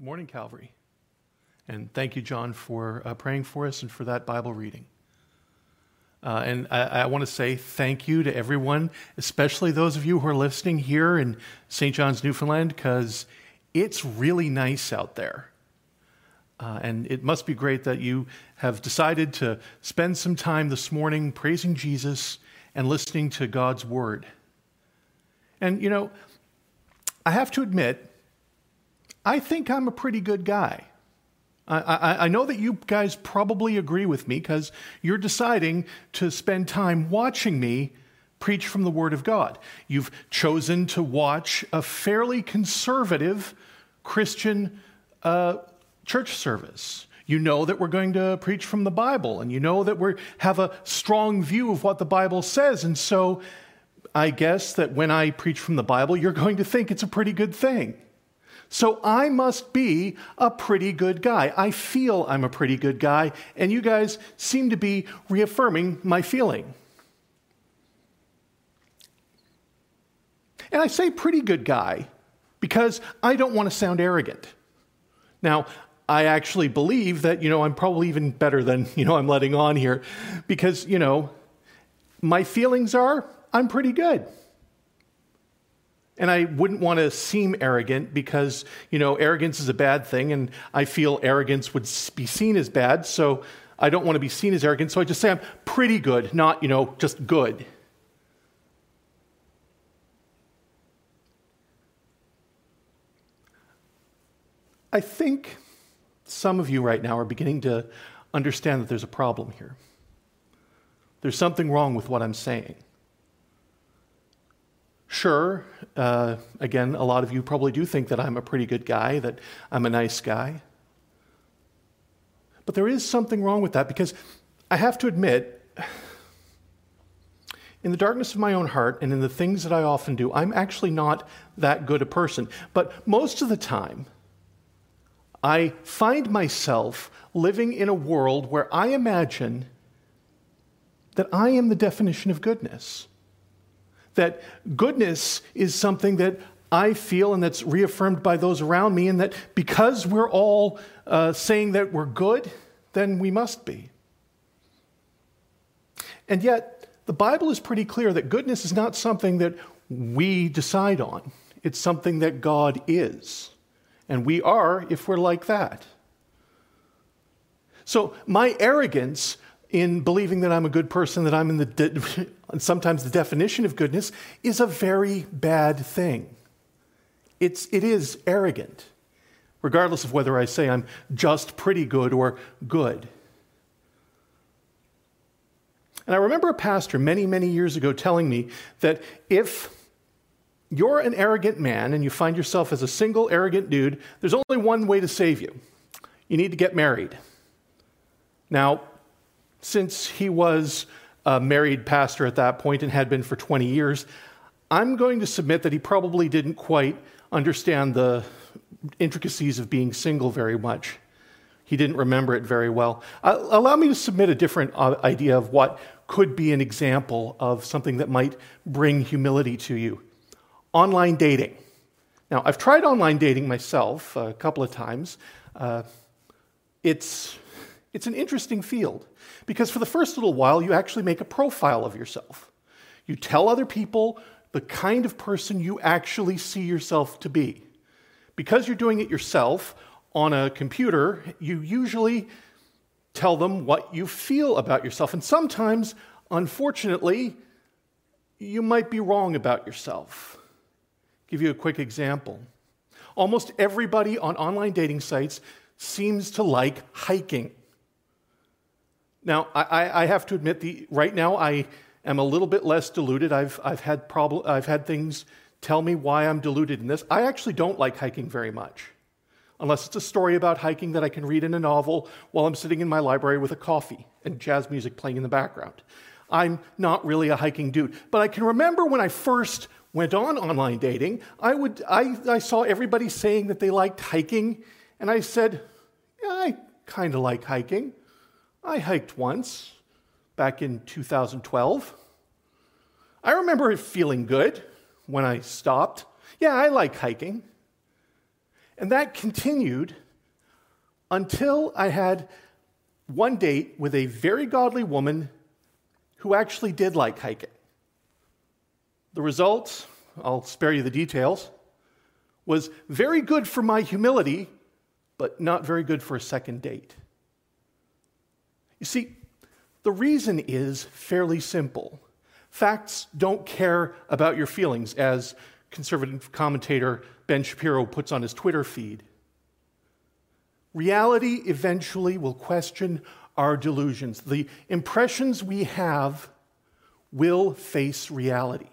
Good morning, Calvary. And thank you, John, for uh, praying for us and for that Bible reading. Uh, and I, I want to say thank you to everyone, especially those of you who are listening here in St. John's, Newfoundland, because it's really nice out there. Uh, and it must be great that you have decided to spend some time this morning praising Jesus and listening to God's word. And, you know, I have to admit, I think I'm a pretty good guy. I, I, I know that you guys probably agree with me because you're deciding to spend time watching me preach from the Word of God. You've chosen to watch a fairly conservative Christian uh, church service. You know that we're going to preach from the Bible, and you know that we have a strong view of what the Bible says. And so I guess that when I preach from the Bible, you're going to think it's a pretty good thing. So I must be a pretty good guy. I feel I'm a pretty good guy, and you guys seem to be reaffirming my feeling. And I say pretty good guy because I don't want to sound arrogant. Now, I actually believe that, you know, I'm probably even better than, you know, I'm letting on here because, you know, my feelings are I'm pretty good. And I wouldn't want to seem arrogant because, you know, arrogance is a bad thing, and I feel arrogance would be seen as bad, so I don't want to be seen as arrogant, so I just say I'm pretty good, not, you know, just good. I think some of you right now are beginning to understand that there's a problem here. There's something wrong with what I'm saying. Sure, uh, again, a lot of you probably do think that I'm a pretty good guy, that I'm a nice guy. But there is something wrong with that because I have to admit, in the darkness of my own heart and in the things that I often do, I'm actually not that good a person. But most of the time, I find myself living in a world where I imagine that I am the definition of goodness that goodness is something that I feel and that's reaffirmed by those around me, and that because we're all uh, saying that we're good, then we must be. And yet, the Bible is pretty clear that goodness is not something that we decide on, it's something that God is. And we are if we're like that. So, my arrogance in believing that I'm a good person, that I'm in the, de- sometimes the definition of goodness, is a very bad thing. It's, it is arrogant, regardless of whether I say I'm just pretty good or good. And I remember a pastor many, many years ago telling me that if you're an arrogant man and you find yourself as a single arrogant dude, there's only one way to save you. You need to get married. Now, since he was a married pastor at that point and had been for 20 years, I'm going to submit that he probably didn't quite understand the intricacies of being single very much. He didn't remember it very well. Uh, allow me to submit a different uh, idea of what could be an example of something that might bring humility to you online dating. Now, I've tried online dating myself a couple of times. Uh, it's, it's an interesting field. Because for the first little while, you actually make a profile of yourself. You tell other people the kind of person you actually see yourself to be. Because you're doing it yourself on a computer, you usually tell them what you feel about yourself. And sometimes, unfortunately, you might be wrong about yourself. I'll give you a quick example. Almost everybody on online dating sites seems to like hiking. Now, I, I have to admit, the, right now I am a little bit less deluded. I've, I've, had prob- I've had things tell me why I'm deluded in this. I actually don't like hiking very much, unless it's a story about hiking that I can read in a novel while I'm sitting in my library with a coffee and jazz music playing in the background. I'm not really a hiking dude. But I can remember when I first went on online dating, I, would, I, I saw everybody saying that they liked hiking, and I said, yeah, I kind of like hiking. I hiked once back in 2012. I remember it feeling good when I stopped. Yeah, I like hiking. And that continued until I had one date with a very godly woman who actually did like hiking. The result, I'll spare you the details, was very good for my humility, but not very good for a second date. You see, the reason is fairly simple. Facts don't care about your feelings, as conservative commentator Ben Shapiro puts on his Twitter feed. Reality eventually will question our delusions. The impressions we have will face reality.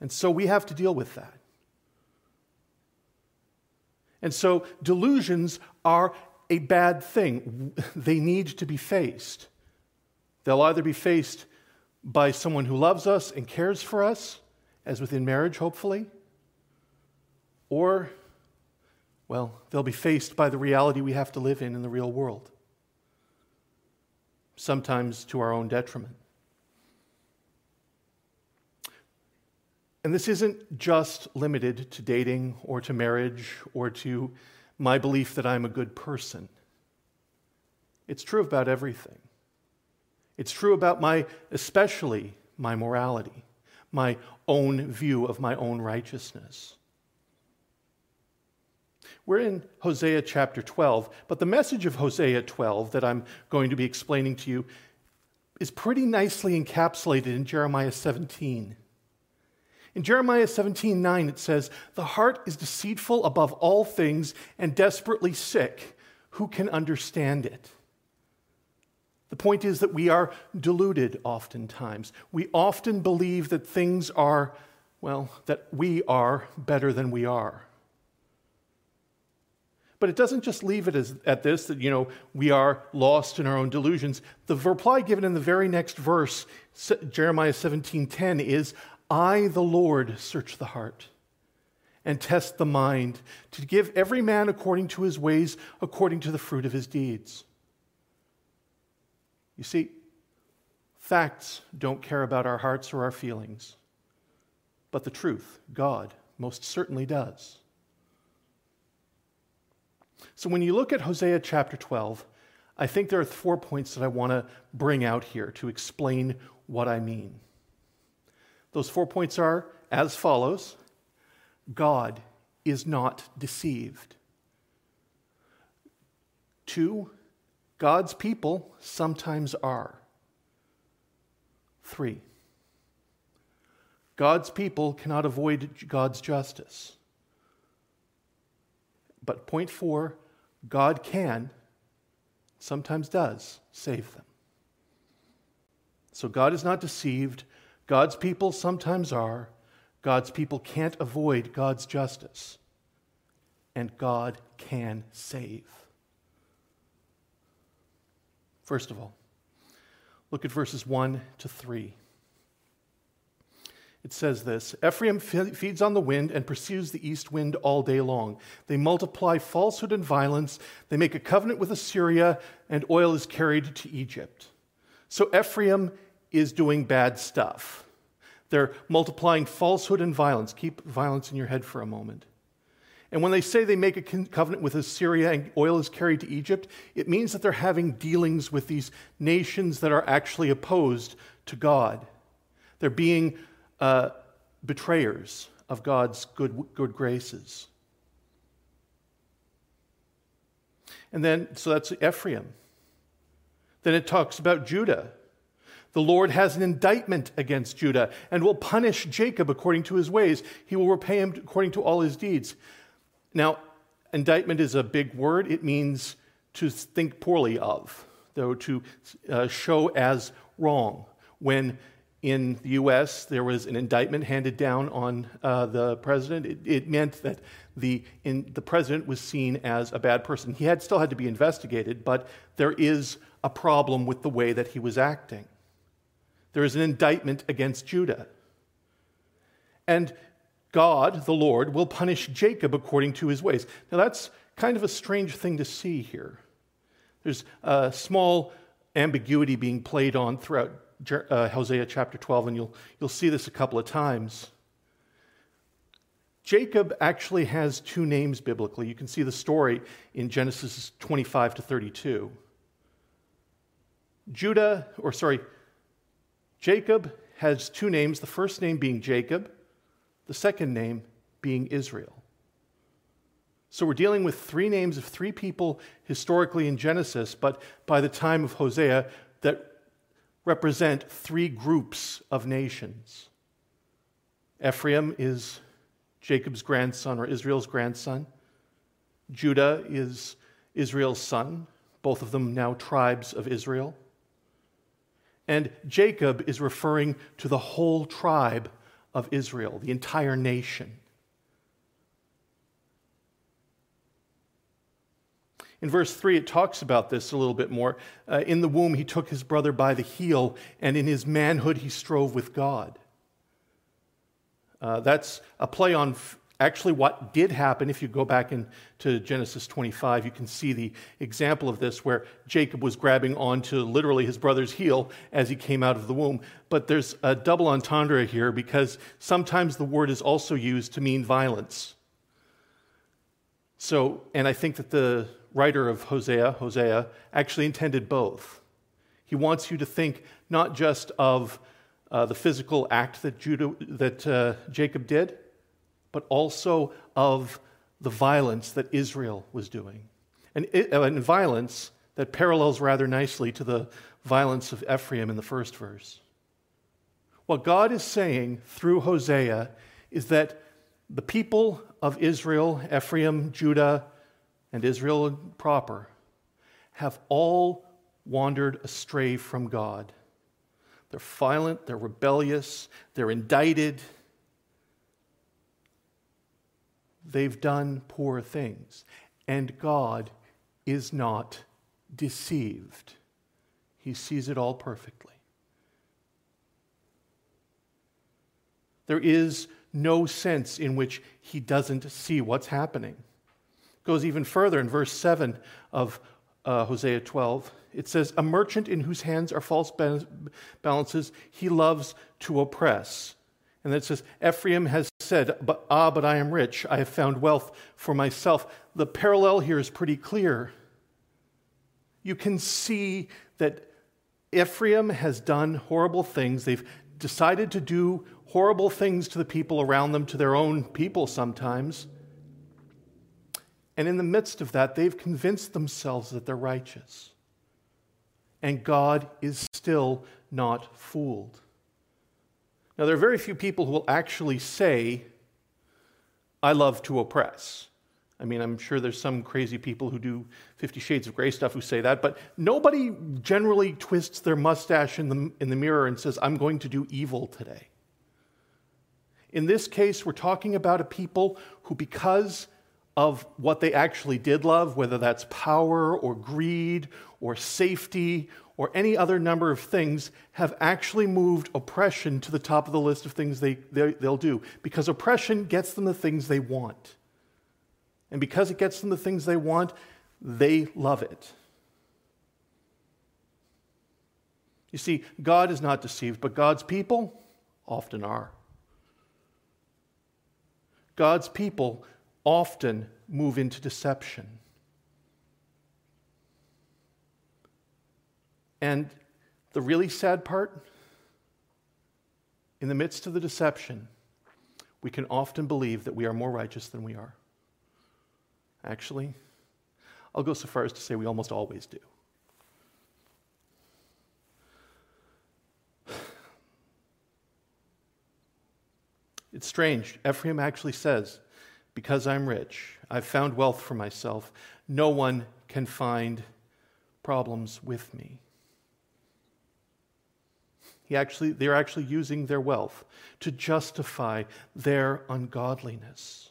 And so we have to deal with that. And so delusions are a bad thing. They need to be faced. They'll either be faced by someone who loves us and cares for us, as within marriage, hopefully, or, well, they'll be faced by the reality we have to live in in the real world, sometimes to our own detriment. And this isn't just limited to dating or to marriage or to my belief that I'm a good person. It's true about everything. It's true about my, especially my morality, my own view of my own righteousness. We're in Hosea chapter 12, but the message of Hosea 12 that I'm going to be explaining to you is pretty nicely encapsulated in Jeremiah 17. In Jeremiah 17 9, it says, The heart is deceitful above all things and desperately sick. Who can understand it? The point is that we are deluded oftentimes. We often believe that things are, well, that we are better than we are. But it doesn't just leave it as, at this, that, you know, we are lost in our own delusions. The reply given in the very next verse, Jeremiah 17:10, is, I, the Lord, search the heart and test the mind to give every man according to his ways, according to the fruit of his deeds. You see, facts don't care about our hearts or our feelings, but the truth, God, most certainly does. So when you look at Hosea chapter 12, I think there are four points that I want to bring out here to explain what I mean. Those four points are as follows God is not deceived. Two, God's people sometimes are. Three, God's people cannot avoid God's justice. But point four, God can, sometimes does, save them. So God is not deceived. God's people sometimes are. God's people can't avoid God's justice. And God can save. First of all, look at verses 1 to 3. It says this Ephraim feeds on the wind and pursues the east wind all day long. They multiply falsehood and violence. They make a covenant with Assyria, and oil is carried to Egypt. So Ephraim is doing bad stuff. They're multiplying falsehood and violence. Keep violence in your head for a moment. And when they say they make a covenant with Assyria and oil is carried to Egypt, it means that they're having dealings with these nations that are actually opposed to God. They're being uh, betrayers of God's good, good graces. And then, so that's Ephraim. Then it talks about Judah. The Lord has an indictment against Judah and will punish Jacob according to his ways. He will repay him according to all his deeds. Now, indictment is a big word. It means to think poorly of, though to uh, show as wrong. When in the US there was an indictment handed down on uh, the president, it, it, meant that the, in, the president was seen as a bad person. He had still had to be investigated, but there is a problem with the way that he was acting. There is an indictment against Judah. And God, the Lord, will punish Jacob according to his ways. Now, that's kind of a strange thing to see here. There's a small ambiguity being played on throughout uh, Hosea chapter 12, and you'll, you'll see this a couple of times. Jacob actually has two names biblically. You can see the story in Genesis 25 to 32. Judah, or sorry, Jacob has two names, the first name being Jacob, the second name being Israel. So we're dealing with three names of three people historically in Genesis, but by the time of Hosea, that represent three groups of nations. Ephraim is Jacob's grandson or Israel's grandson. Judah is Israel's son, both of them now tribes of Israel. And Jacob is referring to the whole tribe of Israel, the entire nation. In verse 3, it talks about this a little bit more. Uh, in the womb, he took his brother by the heel, and in his manhood, he strove with God. Uh, that's a play on actually what did happen. If you go back into Genesis 25, you can see the example of this where Jacob was grabbing onto literally his brother's heel as he came out of the womb. But there's a double entendre here because sometimes the word is also used to mean violence. So, and I think that the writer of Hosea, Hosea, actually intended both. He wants you to think not just of uh, the physical act that, Judah, that uh, Jacob did, but also of the violence that Israel was doing. And, it, uh, and violence that parallels rather nicely to the violence of Ephraim in the first verse. What God is saying through Hosea is that the people of Israel, Ephraim, Judah, and Israel proper have all wandered astray from God. They're violent, they're rebellious, they're indicted. They've done poor things. And God is not deceived, He sees it all perfectly. There is no sense in which He doesn't see what's happening It goes even further in verse 7 of uh, Hosea 12. It says, A merchant in whose hands are false balances, he loves to oppress. And it says, Ephraim has said, but, Ah, but I am rich. I have found wealth for myself. The parallel here is pretty clear. You can see that Ephraim has done horrible things. They've decided to do horrible things to the people around them, to their own people sometimes. And in the midst of that, they've convinced themselves that they're righteous. And God is still not fooled. Now, there are very few people who will actually say, I love to oppress. I mean, I'm sure there's some crazy people who do Fifty Shades of Grey stuff who say that, but nobody generally twists their mustache in the, in the mirror and says, I'm going to do evil today. In this case, we're talking about a people who, because of what they actually did love, whether that's power or greed or safety or any other number of things, have actually moved oppression to the top of the list of things they, they, will do. Because oppression gets them the things they want. And because it gets them the things they want, they love it. You see, God is not deceived, but God's people often are. God's people often move into deception. And the really sad part, in the midst of the deception, we can often believe that we are more righteous than we are. Actually, I'll go so far as to say we almost always do. It's strange. Ephraim actually says, because I'm rich, I've found wealth for myself. No one can find problems with me. He actually, they're actually using their wealth to justify their ungodliness.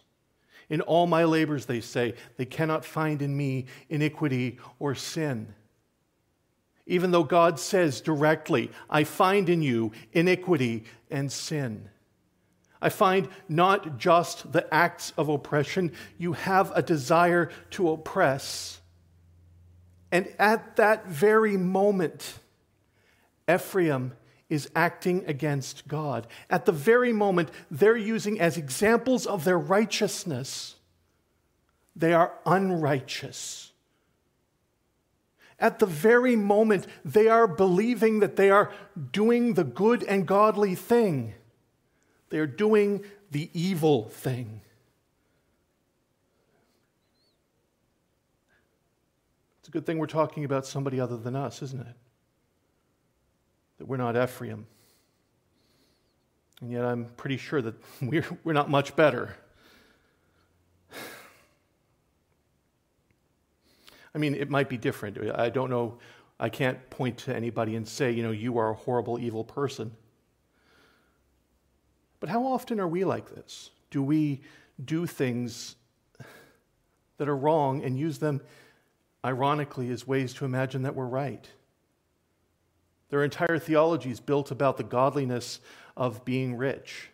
In all my labors, they say, they cannot find in me iniquity or sin. Even though God says directly, I find in you iniquity and sin. I find not just the acts of oppression, you have a desire to oppress. And at that very moment, Ephraim is acting against God. At the very moment they're using as examples of their righteousness, they are unrighteous. At the very moment they are believing that they are doing the good and godly thing, they are doing the evil thing. It's a good thing we're talking about somebody other than us, isn't it? That we're not Ephraim. And yet I'm pretty sure that we're, we're not much better. I mean, it might be different. I don't know. I can't point to anybody and say, you know, you are a horrible, evil person. But how often are we like this? Do we do things that are wrong and use them, ironically, as ways to imagine that we're right? Their entire theology is built about the godliness of being rich.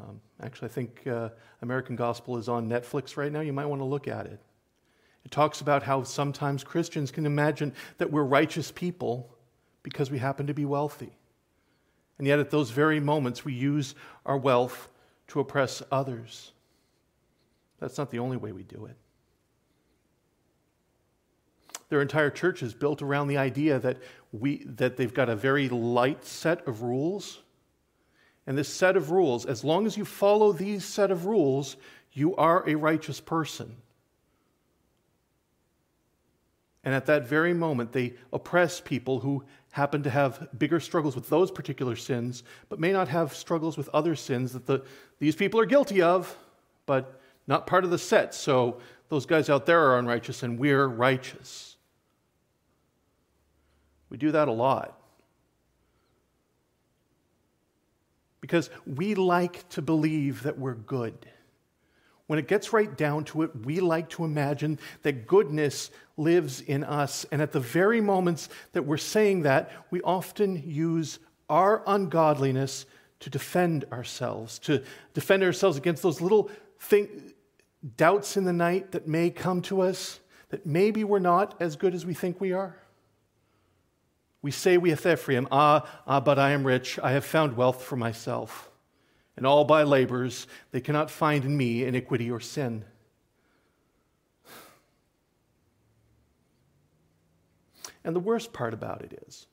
Um, actually, I think uh, American Gospel is on Netflix right now. You might want to look at it. It talks about how sometimes Christians can imagine that we're righteous people because we happen to be wealthy. And yet, at those very moments, we use our wealth to oppress others. That's not the only way we do it. Their entire church is built around the idea that, we, that they've got a very light set of rules. And this set of rules, as long as you follow these set of rules, you are a righteous person. And at that very moment, they oppress people who happen to have bigger struggles with those particular sins, but may not have struggles with other sins that the, these people are guilty of, but not part of the set. So those guys out there are unrighteous and we're righteous. We do that a lot. Because we like to believe that we're good. When it gets right down to it, we like to imagine that goodness lives in us. And at the very moments that we're saying that, we often use our ungodliness to defend ourselves, to defend ourselves against those little thing, doubts in the night that may come to us, that maybe we're not as good as we think we are. We say we have Ephraim, ah, ah, but I am rich, I have found wealth for myself and all by labors, they cannot find in me iniquity or sin. And the worst part about it is,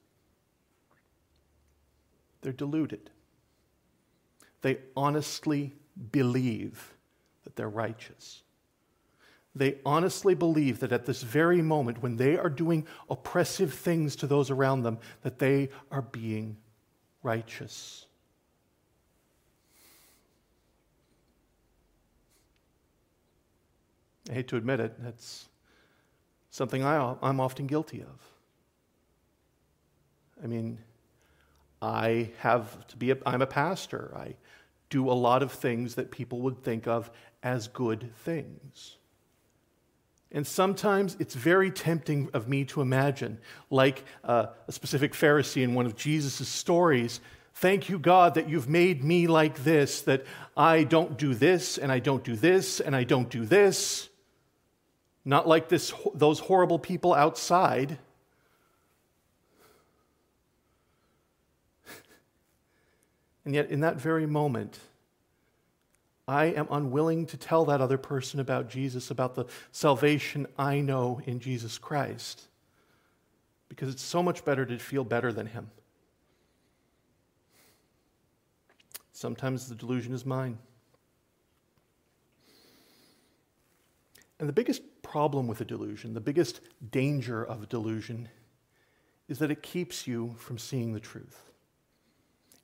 they're deluded. They honestly believe that they're righteous. They honestly believe that at this very moment, when they are doing oppressive things to those around them, that they are being righteous. I hate to admit it, that's something I, I'm often guilty of. I mean, I have to be, a, I'm a pastor. I do a lot of things that people would think of as good things. And sometimes it's very tempting of me to imagine, like uh, a specific Pharisee in one of Jesus' stories, Thank you, God, that you've made me like this, that I don't do this, and I don't do this, and I don't do this. Not like this, those horrible people outside. And yet, in that very moment, I am unwilling to tell that other person about Jesus, about the salvation I know in Jesus Christ, because it's so much better to feel better than Him. Sometimes the delusion is mine. And the biggest problem with a delusion, the biggest danger of a delusion, is that it keeps you from seeing the truth.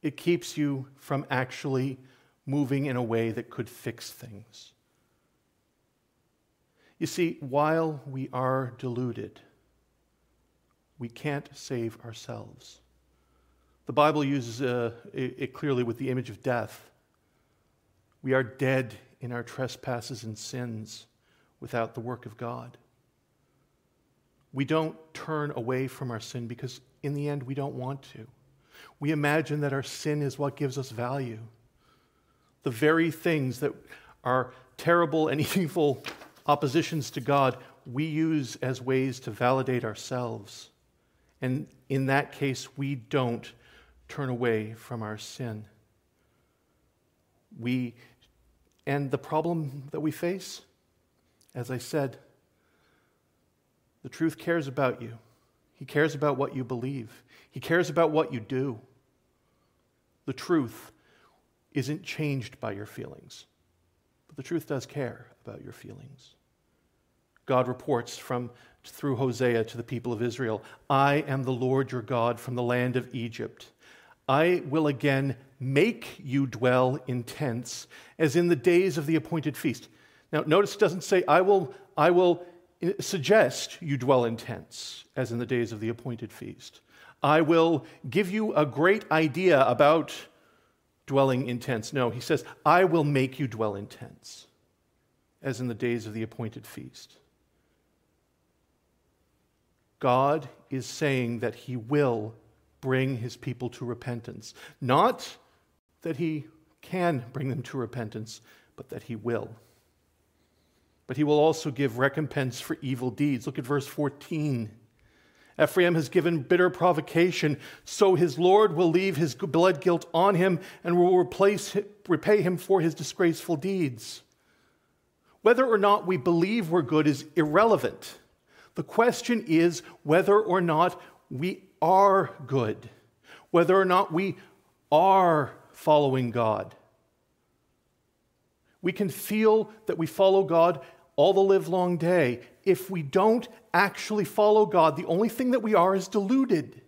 It keeps you from actually moving in a way that could fix things. You see, while we are deluded, we can't save ourselves. The Bible uses uh, it clearly with the image of death. We are dead in our trespasses and sins without the work of God. We don't turn away from our sin because, in the end, we don't want to. We imagine that our sin is what gives us value. The very things that are terrible and evil oppositions to God, we use as ways to validate ourselves And in that case, we don't turn away from our sin. We, and the problem that we face, as I said, the truth cares about you. He cares about what you believe. He cares about what you do. The truth isn't changed by your feelings, but the truth does care about your feelings. God reports from through Hosea to the people of Israel, I am the Lord your God from the land of Egypt. I will again make you dwell in tents as in the days of the appointed feast. Now notice it doesn't say I will I will uh, suggest you dwell in tents as in the days of the appointed feast. I will give you a great idea about dwelling in tents. No, he says, I will make you dwell in tents as in the days of the appointed feast. God is saying that he will bring his people to repentance. Not that he can bring them to repentance, but that he will. But he will also give recompense for evil deeds. Look at verse 14. Ephraim has given bitter provocation, so his Lord will leave his blood guilt on him and will replace, repay him for his disgraceful deeds. Whether or not we believe we're good is irrelevant. The question is whether or not we are good, whether or not we are following God. We can feel that we follow God all the live long day. If we don't actually follow God, the only thing that we are is deluded.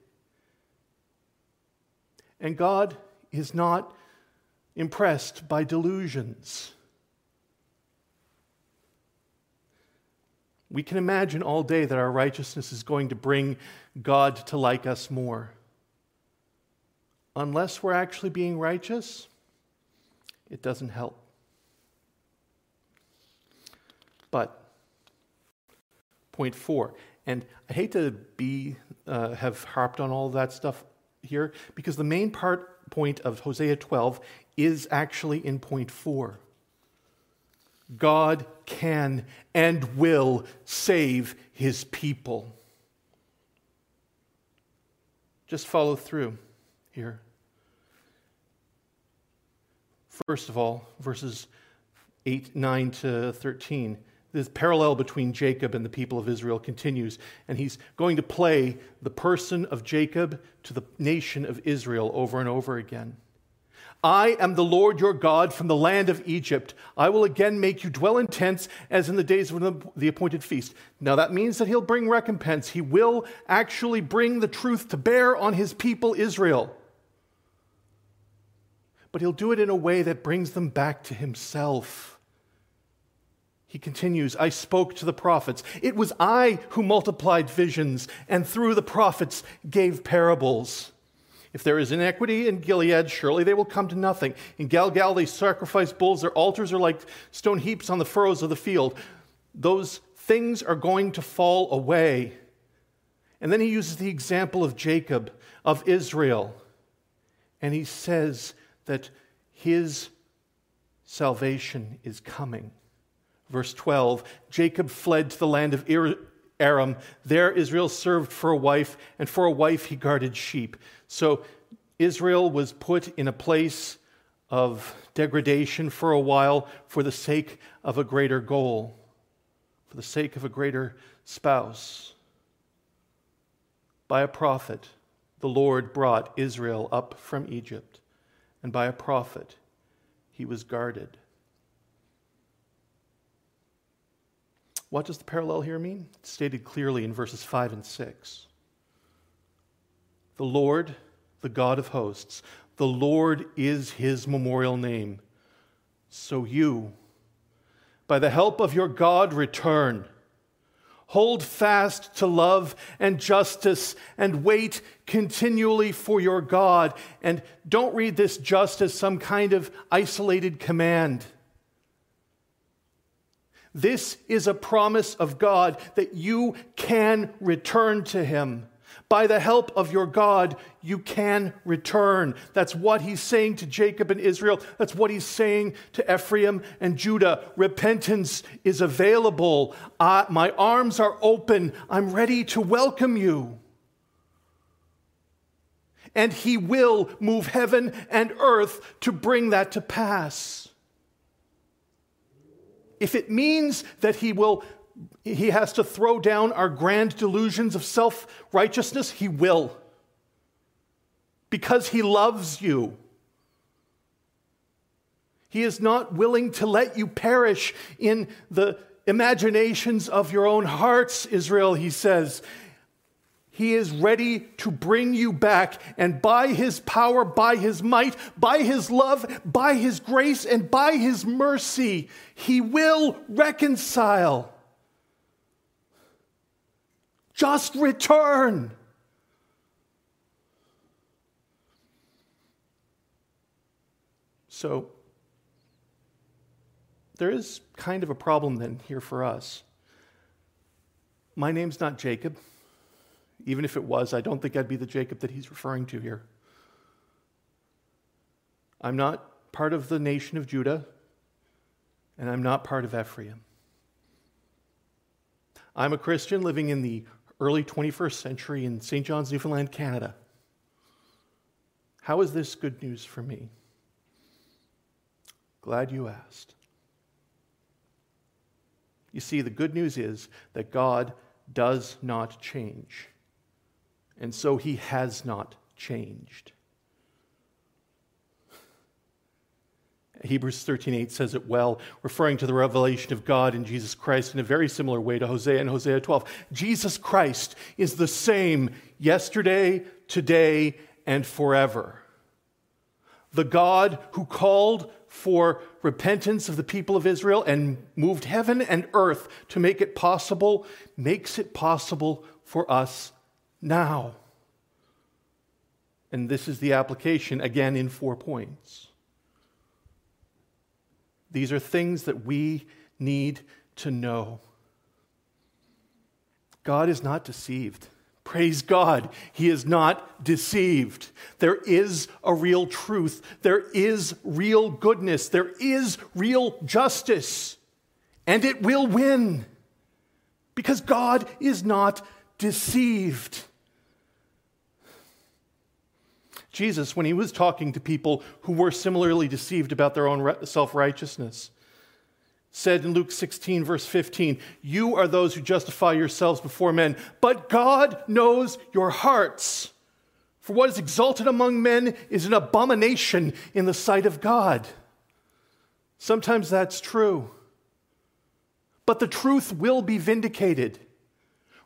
And God is not impressed by delusions. We can imagine all day that our righteousness is going to bring God to like us more. Unless we're actually being righteous, it doesn't help. But, point four, and I hate to be, uh, have harped on all that stuff here because the main part point of Hosea 12 is actually in point four. God can and will save his people. Just follow through here. First of all, verses 8, 9 to 13. This parallel between Jacob and the people of Israel continues, and he's going to play the person of Jacob to the nation of Israel over and over again. I am the Lord your God from the land of Egypt. I will again make you dwell in tents as in the days of the appointed feast. Now that means that he'll bring recompense. He will actually bring the truth to bear on his people Israel. But he'll do it in a way that brings them back to himself. He continues, I spoke to the prophets. It was I who multiplied visions and through the prophets gave parables. If there is iniquity in Gilead, surely they will come to nothing. In Gilgal, they sacrifice bulls. Their altars are like stone heaps on the furrows of the field. Those things are going to fall away. And then he uses the example of Jacob, of Israel. And he says that his salvation is coming. Verse 12 Jacob fled to the land of Aram. There Israel served for a wife, and for a wife he guarded sheep. So Israel was put in a place of degradation for a while for the sake of a greater goal, for the sake of a greater spouse. By a prophet, the Lord brought Israel up from Egypt, and by a prophet, he was guarded. What does the parallel here mean? It's stated clearly in verses 5 and 6. The Lord, the God of hosts, the Lord is his memorial name. So you, by the help of your God, return. Hold fast to love and justice and wait continually for your God. And don't read this just as some kind of isolated command. This is a promise of God that you can return to Him. By the help of your God, you can return. That's what he's saying to Jacob and Israel. That's what he's saying to Ephraim and Judah. Repentance is available. My arms are open. I'm ready to welcome you. And he will move heaven and earth to bring that to pass. If it means that he will he has to throw down our grand delusions of self-righteousness, he will. Because he loves you. He is not willing to let you perish in the imaginations of your own hearts, Israel, he says. He is ready to bring you back, and by His power, by His might, by His love, by His grace, and by His mercy, He will reconcile. Just return. So, there is kind of a problem then here for us. My name's not Jacob. Even if it was, I don't think I'd be the Jacob that he's referring to here. I'm not part of the nation of Judah, and I'm not part of Ephraim. I'm a Christian living in the early 21st century in St. John's, Newfoundland, Canada. How is this good news for me? Glad you asked. You see, the good news is that God does not change. And so he has not changed. Hebrews 13:8 says it well, referring to the revelation of God in Jesus Christ in a very similar way to Hosea and Hosea 12. Jesus Christ is the same yesterday, today, and forever. The God who called for repentance of the people of Israel and moved heaven and earth to make it possible makes it possible for us now. And this is the application, again, in four points. These are things that we need to know. God is not deceived. Praise God, He is not deceived. There is a real truth. There is real goodness. There is real justice. And it will win because God is not deceived. Jesus, when he was talking to people who were similarly deceived about their own self righteousness, said in Luke 16, verse 15, You are those who justify yourselves before men, but God knows your hearts. For what is exalted among men is an abomination in the sight of God. Sometimes that's true. But the truth will be vindicated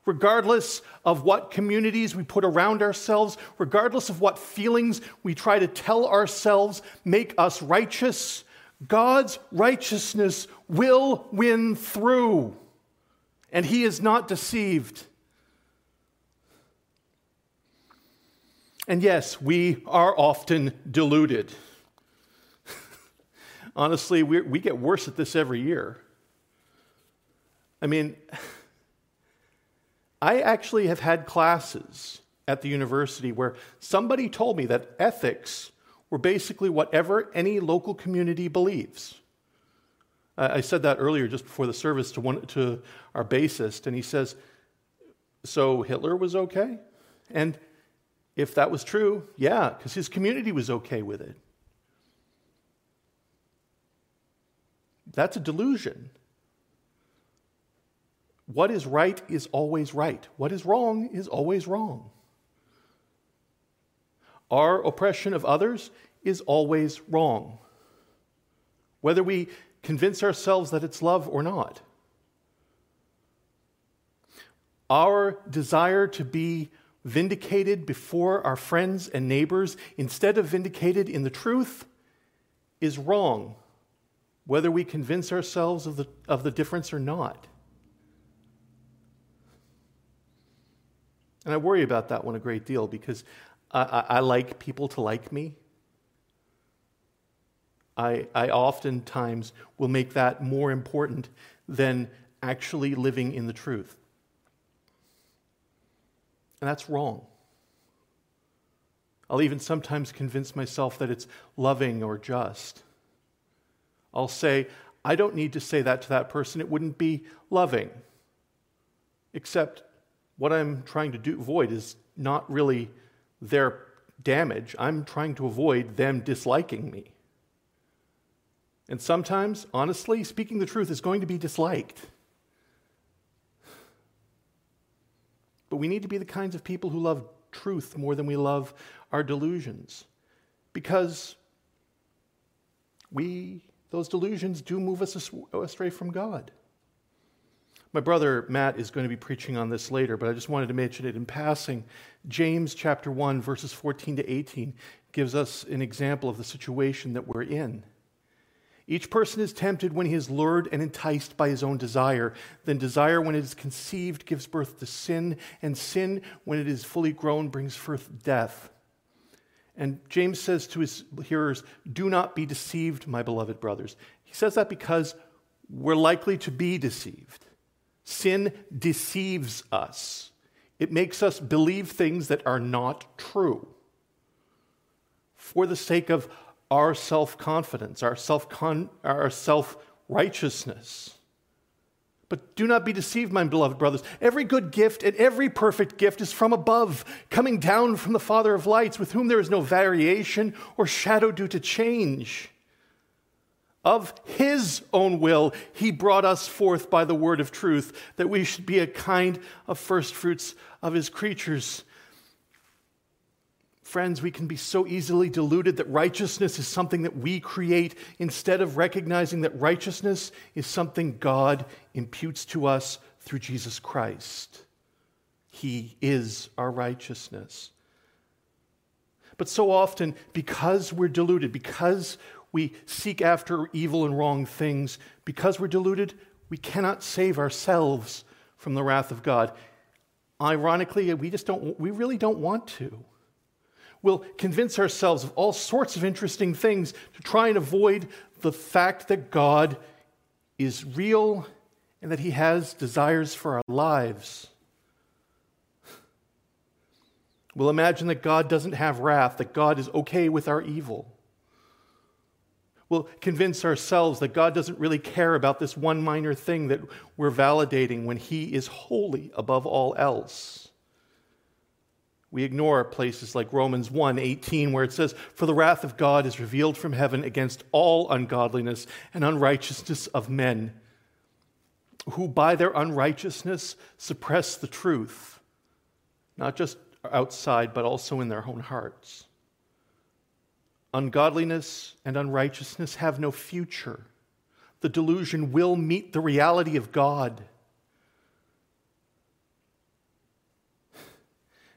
regardless of what communities we put around ourselves, regardless of what feelings we try to tell ourselves make us righteous, God's righteousness will win through. And He is not deceived. And yes, we are often deluded. Honestly, we we get worse at this every year. I mean, I actually have had classes at the university where somebody told me that ethics were basically whatever any local community believes. I said that earlier just before the service to, one, to our bassist, and he says, So Hitler was okay? And if that was true, yeah, because his community was okay with it. That's a delusion. What is right is always right. What is wrong is always wrong. Our oppression of others is always wrong, whether we convince ourselves that it's love or not. Our desire to be vindicated before our friends and neighbors instead of vindicated in the truth is wrong, whether we convince ourselves of the, of the difference or not. And I worry about that one a great deal because I, I, I like people to like me. I, I oftentimes will make that more important than actually living in the truth. And that's wrong. I'll even sometimes convince myself that it's loving or just. I'll say, I don't need to say that to that person, it wouldn't be loving. Except what I'm trying to do, avoid is not really their damage. I'm trying to avoid them disliking me. And sometimes, honestly, speaking the truth is going to be disliked. But we need to be the kinds of people who love truth more than we love our delusions. Because we, those delusions do move us astray from God. My brother Matt is going to be preaching on this later, but I just wanted to mention it in passing. James chapter 1, verses 14 to 18 gives us an example of the situation that we're in. Each person is tempted when he is lured and enticed by his own desire. Then desire, when it is conceived, gives birth to sin, and sin, when it is fully grown, brings forth death. And James says to his hearers, Do not be deceived, my beloved brothers. He says that because we're likely to be deceived. Sin deceives us, it makes us believe things that are not true for the sake of our self confidence, our self righteousness. But do not be deceived, my beloved brothers. Every good gift and every perfect gift is from above, coming down from the Father of lights, with whom there is no variation or shadow due to change. Of his own will, he brought us forth by the word of truth, that we should be a kind of firstfruits of his creatures. Friends, we can be so easily deluded that righteousness is something that we create instead of recognizing that righteousness is something God imputes to us through Jesus Christ. He is our righteousness. But so often, because we're deluded, because we seek after evil and wrong things, because we're deluded, we cannot save ourselves from the wrath of God. Ironically, we just don't, we really don't want to. We'll convince ourselves of all sorts of interesting things to try and avoid the fact that God is real and that He has desires for our lives. We'll imagine that God doesn't have wrath, that God is okay with our evil. We'll convince ourselves that God doesn't really care about this one minor thing that we're validating when He is holy above all else. We ignore places like Romans 1 18, where it says, For the wrath of God is revealed from heaven against all ungodliness and unrighteousness of men, who by their unrighteousness suppress the truth, not just outside, but also in their own hearts. Ungodliness and unrighteousness have no future. The delusion will meet the reality of God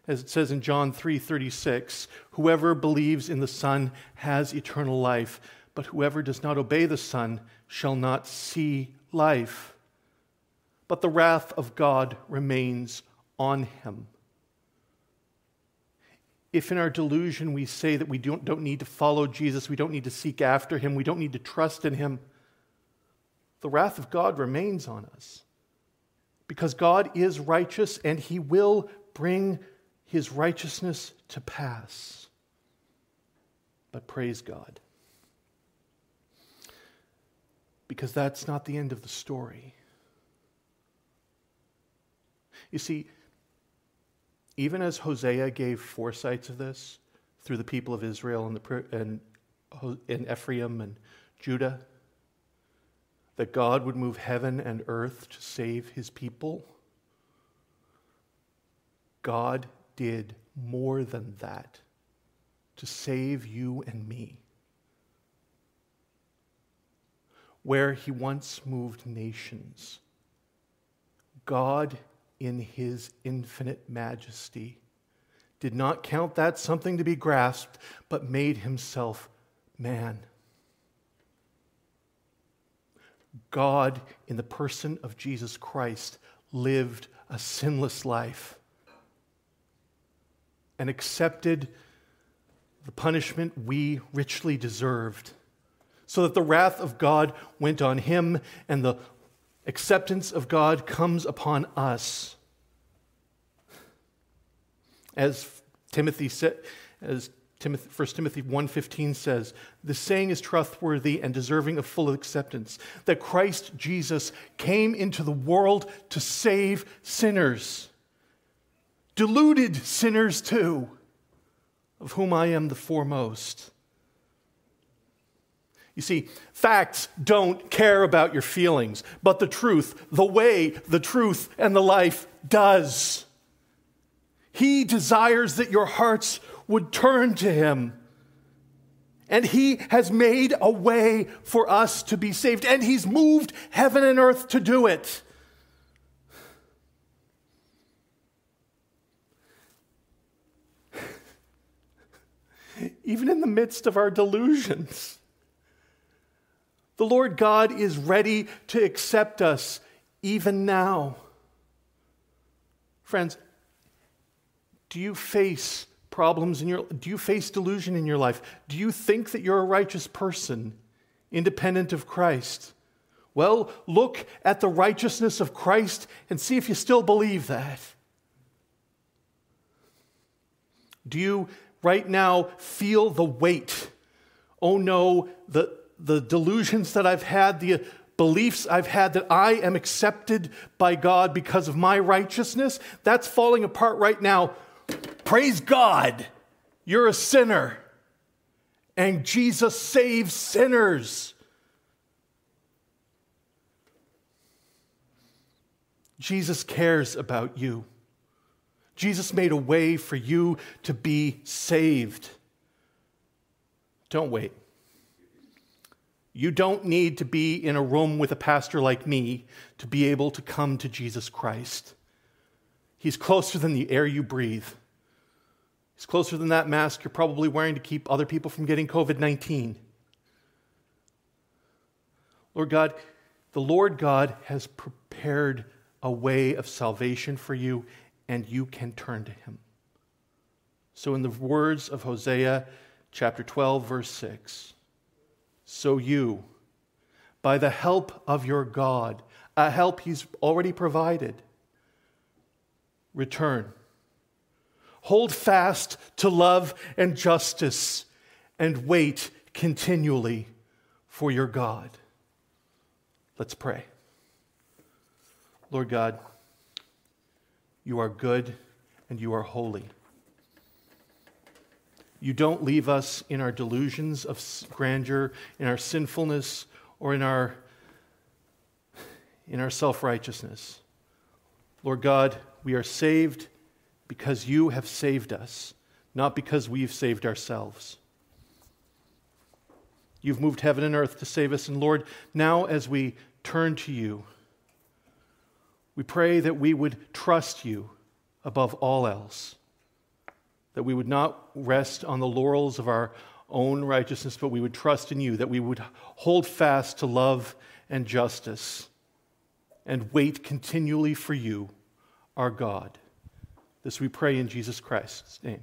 as it says in John 3:36, whoever believes in the Son has eternal life, but whoever does not obey the Son shall not see life. But the wrath of God remains on him. If in our delusion we say that we don't, don't need to follow Jesus, we don't need to seek after him, we don't need to trust in him, the wrath of God remains on us. Because God is righteous and he will bring his righteousness to pass. But praise God. Because that's not the end of the story. You see, even as Hosea gave foresights of this through the people of Israel and, the, and, and Ephraim and Judah, that God would move heaven and earth to save his people, God did more than that to save you and me. Where he once moved nations, God, in his infinite majesty, did not count that something to be grasped, but made himself man. God, in the person of Jesus Christ, lived a sinless life and accepted the punishment we richly deserved, so that the wrath of God went on him and the acceptance of God comes upon us. As Timothy said, as Timothy, 1 Timothy 1.15 says, the saying is trustworthy and deserving of full acceptance, that Christ Jesus came into the world to save sinners deluded sinners too. of whom I am the foremost. You see, facts don't care about your feelings, but the truth, the way, the truth, and the life does. He desires that your hearts would turn to Him. And He has made a way for us to be saved, and He's moved heaven and earth to do it. Even in the midst of our delusions, the Lord God is ready to accept us even now. Friends, do you face problems in your do you face delusion in your life? Do you think that you're a righteous person independent of Christ? Well, look at the righteousness of Christ and see if you still believe that. Do you right now feel the weight? Oh no, the the delusions that I've had, the beliefs I've had that I am accepted by God because of my righteousness, that's falling apart right now. Praise God, you're a sinner. And Jesus saves sinners. Jesus cares about you. Jesus made a way for you to be saved. Don't wait. You don't need to be in a room with a pastor like me to be able to come to Jesus Christ. He's closer than the air you breathe. He's closer than that mask you're probably wearing to keep other people from getting COVID 19. Lord God, the Lord God has prepared a way of salvation for you, and you can turn to him. So, in the words of Hosea chapter 12, verse 6, so you, by the help of your God, a help He's already provided, return. Hold fast to love and justice and wait continually for your God. Let's pray. Lord God, you are good and you are holy. You don't leave us in our delusions of grandeur, in our sinfulness, or in our, in our self righteousness. Lord God, we are saved because you have saved us, not because we've saved ourselves. You've moved heaven and earth to save us. And Lord, now as we turn to you, we pray that we would trust you above all else that we would not rest on the laurels of our own righteousness, but we would trust in you, that we would hold fast to love and justice and wait continually for you, our God. This we pray in Jesus Christ's name.